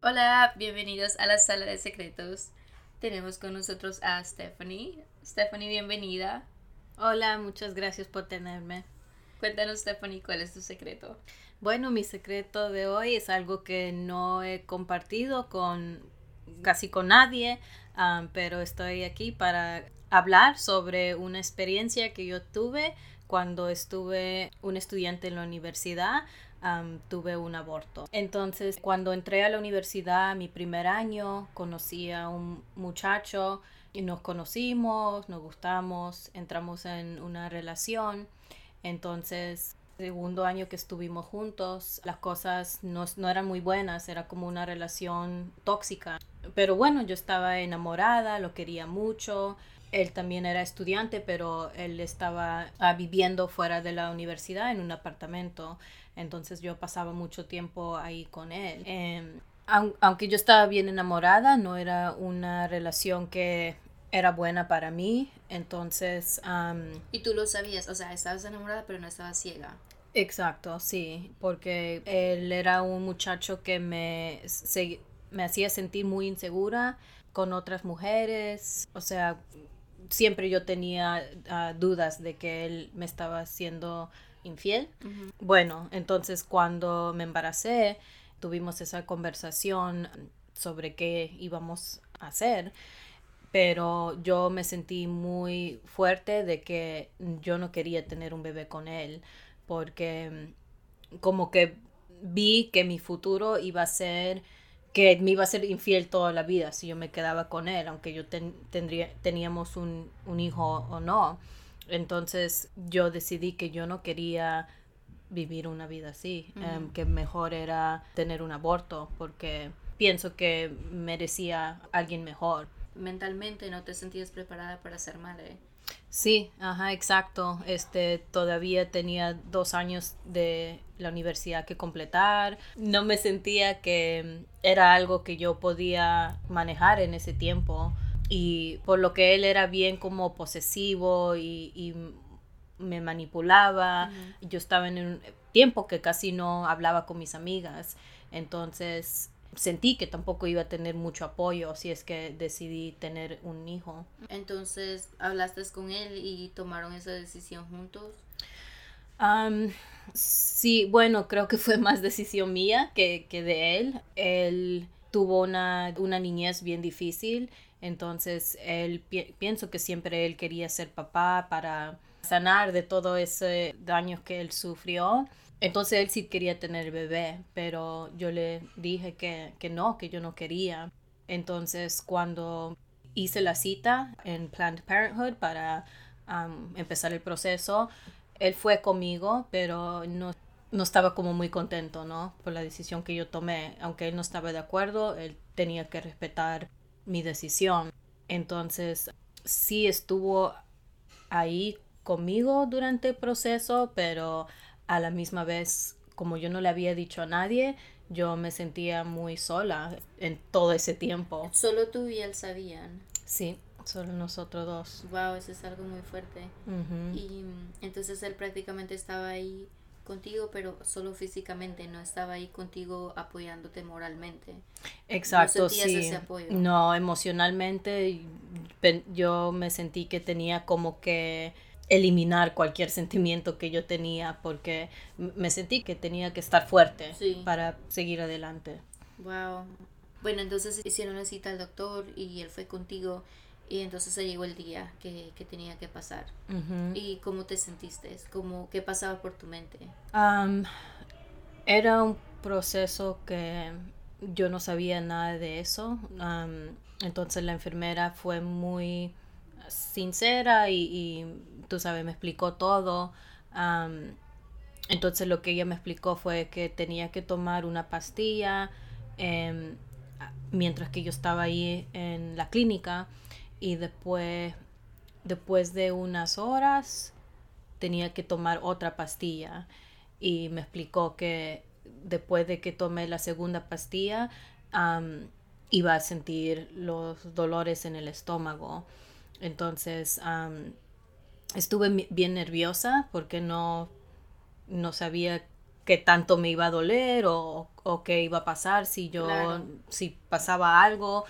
Hola, bienvenidos a la sala de secretos. Tenemos con nosotros a Stephanie. Stephanie, bienvenida. Hola, muchas gracias por tenerme. Cuéntanos, Stephanie, cuál es tu secreto. Bueno, mi secreto de hoy es algo que no he compartido con casi con nadie, um, pero estoy aquí para hablar sobre una experiencia que yo tuve cuando estuve un estudiante en la universidad tuve un aborto. Entonces, cuando entré a la universidad, mi primer año, conocí a un muchacho y nos conocimos, nos gustamos, entramos en una relación. Entonces, segundo año que estuvimos juntos, las cosas no, no, eran muy buenas, era como una relación tóxica. Pero bueno, yo estaba enamorada, lo quería mucho. Él también era estudiante, pero él estaba ah, viviendo fuera de la universidad en un apartamento. Entonces yo pasaba mucho tiempo ahí con él. Em, aunque yo estaba bien enamorada, no era una relación que era buena para mí. Entonces... y tú lo sabías, o sea, estabas enamorada pero no estabas ciega. Exacto, sí, porque él era un muchacho que me, me hacía sentir muy insegura con otras mujeres, o sea, siempre yo tenía ah, dudas de que él me estaba haciendo infiel. Bueno, entonces cuando me embaracé, tuvimos esa conversación sobre qué íbamos a hacer, pero yo me sentí muy fuerte de que yo no quería tener un bebé con él, porque como que vi que mi futuro iba a ser que me iba a ser infiel toda la vida si yo me quedaba con él, aunque yo tendría, teníamos un, un hijo o no. Entonces yo decidí que yo no quería vivir una vida así, em, que mejor era tener un aborto porque pienso que merecía alguien mejor. Mentalmente no te sentías preparada para ser madre. Sí, ajá, exacto. Este, todavía tenía dos años de la universidad que completar. No me sentía que era algo que yo podía manejar en ese tiempo y por lo que él era bien como posesivo y, me manipulaba. Yo estaba en un tiempo que casi no hablaba con mis amigas, entonces sentí que tampoco iba a tener mucho apoyo si es que decidí tener un hijo. Entonces, ¿hablaste con él y tomaron esa decisión juntos? sí, bueno, creo que fue más decisión mía que, que de él. Él tuvo una, una niñez bien difícil entonces, él pienso que siempre él quería ser papá para sanar de todo ese daño que él sufrió. Entonces él sí quería tener bebé, pero yo le dije que, que no, que yo no quería. Entonces cuando hice la cita en Planned Parenthood para empezar el proceso, él fue conmigo, pero no, no estaba como muy contento, ¿no? Por la decisión que yo tomé. Aunque él no estaba de acuerdo, él tenía que respetar mi decisión. Entonces, sí estuvo ahí conmigo durante el proceso, pero a la misma vez, como yo no le había dicho a nadie, yo me sentía muy sola en todo ese tiempo. Solo tú y él sabían. Sí, solo nosotros dos. Wow, eso es algo muy fuerte. Y entonces él prácticamente estaba ahí contigo, pero solo físicamente, no estaba ahí contigo apoyándote moralmente. Exacto, no sí. Ese apoyo. No, emocionalmente yo me sentí que tenía como que eliminar cualquier sentimiento que yo tenía porque me sentí que tenía que estar fuerte para seguir adelante. Wow. Bueno, entonces hicieron la cita al doctor y él fue contigo y entonces se llegó el día que, tenía que pasar. ¿Y cómo te sentiste? ¿Cómo, ¿Qué pasaba por tu mente? era un proceso que yo no sabía nada de eso. entonces la enfermera fue muy sincera y, tú sabes, me explicó todo. entonces lo que ella me explicó fue que tenía que tomar una pastilla em, mientras que yo estaba ahí en la clínica y después, después de unas horas tenía que tomar otra pastilla y me explicó que después de que tomé la segunda pastilla iba a sentir los dolores en el estómago. Entonces estuve bien nerviosa porque no, no sabía qué tanto me iba a doler o, o qué iba a pasar si yo, si pasaba algo.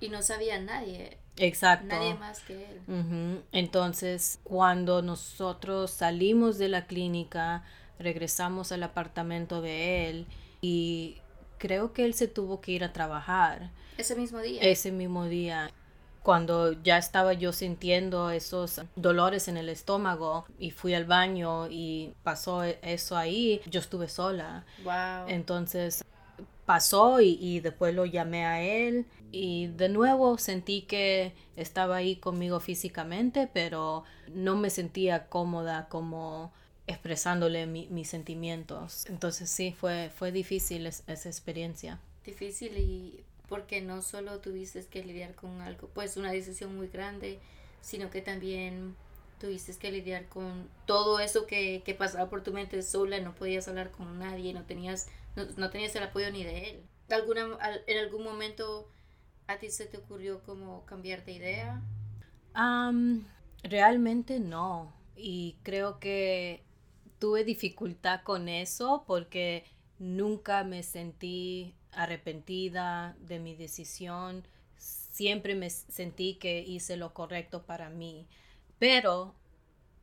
y no sabía nadie. Exacto. Nadie más que él. Entonces, cuando nosotros salimos de la clínica, regresamos al apartamento de él y creo que él se tuvo que ir a trabajar. Ese mismo día. Ese mismo día. Cuando ya estaba yo sintiendo esos dolores en el estómago y fui al baño y pasó eso ahí, yo estuve sola. Wow. Entonces pasó y, y después lo llamé a él y de nuevo sentí que estaba ahí conmigo físicamente, pero no me sentía cómoda como expresándole mis sentimientos. Entonces sí, fue, fue difícil esa experiencia. Difícil y porque no solo tuviste que lidiar con algo, pues una decisión muy grande, sino que también tuviste que lidiar con todo eso que, que pasaba por tu mente sola, no podías hablar con nadie, no tenías, no, tenías el apoyo ni de él. ¿Alguna, ¿En algún momento a ti se te ocurrió como cambiar de idea? realmente no. Y creo que tuve dificultad con eso porque nunca me sentí arrepentida de mi decisión. Siempre me sentí que hice lo correcto para mí. Pero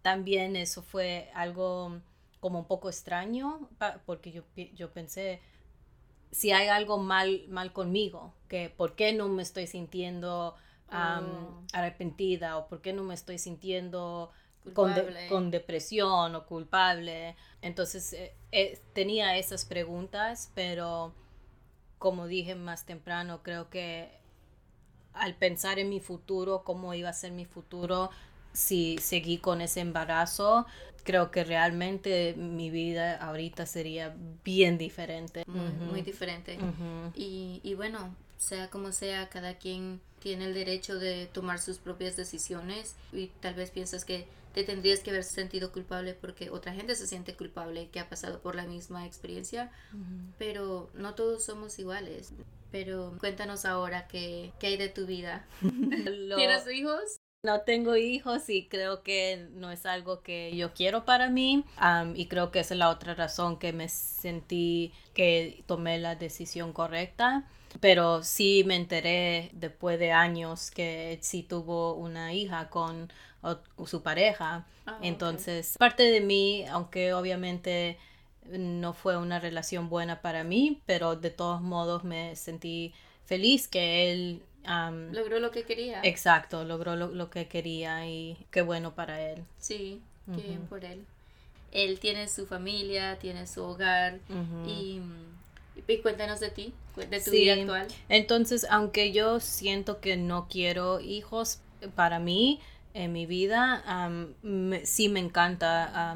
también eso fue algo como un poco extraño porque yo, yo pensé, si hay algo mal, mal conmigo, que por qué no me estoy sintiendo oh. arrepentida o por qué no me estoy sintiendo con, depresión o culpable. Entonces eh, eh, tenía esas preguntas, pero como dije más temprano, creo que al pensar en mi futuro, cómo iba a ser mi futuro, si seguí con ese embarazo, creo que realmente mi vida ahorita sería bien diferente. Muy, diferente. y, y bueno, sea como sea, cada quien tiene el derecho de tomar sus propias decisiones y tal vez piensas que te tendrías que haber sentido culpable porque otra gente se siente culpable que ha pasado por la misma experiencia, pero no todos somos iguales. Pero cuéntanos ahora qué, qué hay de tu vida. ¿Tienes hijos? No tengo hijos y creo que no es algo que yo quiero para mí y creo que esa es la otra razón que me sentí que tomé la decisión correcta. Pero sí me enteré después de años que sí tuvo una hija con su pareja. Ah, Entonces, parte de mí, aunque obviamente no fue una relación buena para mí, pero de todos modos me sentí feliz que él... logró lo que quería. Exacto, logró lo, que quería y qué bueno para él. Sí, qué bien por él. Él tiene su familia, tiene su hogar y, y, cuéntanos de ti, de tu vida actual. Entonces, aunque yo siento que no quiero hijos, para mí en mi vida, sí me encanta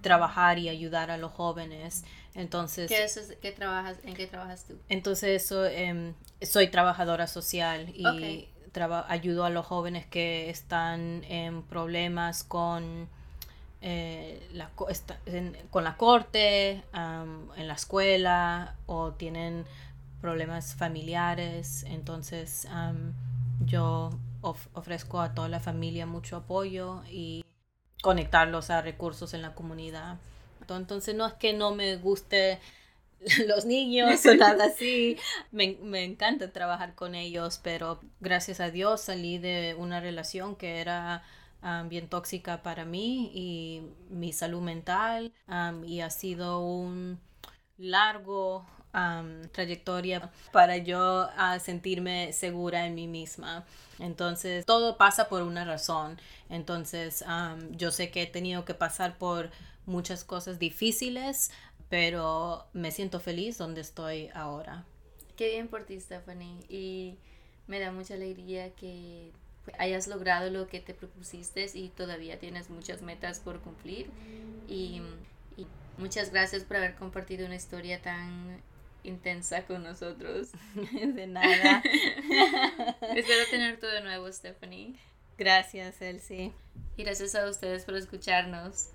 trabajar y ayudar a los jóvenes. Entonces, ¿Qué, trabajas, ¿En qué trabajas tú? Entonces, eso, em, soy trabajadora social y ayudo a los jóvenes que están en problemas con, eh, con la corte, en la escuela o tienen problemas familiares. Entonces, yo ofrezco a toda la familia mucho apoyo y conectarlos a recursos en la comunidad. Entonces no es que no me guste los niños o nada así. Me, me, encanta trabajar con ellos, pero gracias a Dios salí de una relación que era bien tóxica para mí y mi salud mental y ha sido un largo trayectoria para yo sentirme segura en mí misma. Entonces, todo pasa por una razón. Entonces, yo sé que he tenido que pasar por muchas cosas difíciles, pero me siento feliz donde estoy ahora. Qué bien por ti, Stephanie. Y me da mucha alegría que hayas logrado lo que te propusiste y todavía tienes muchas metas por cumplir. Y, y muchas gracias por haber compartido una historia tan intensa con nosotros. De nada. Espero tenerte de nuevo, Stephanie. Gracias, Elsie. Y gracias a ustedes por escucharnos.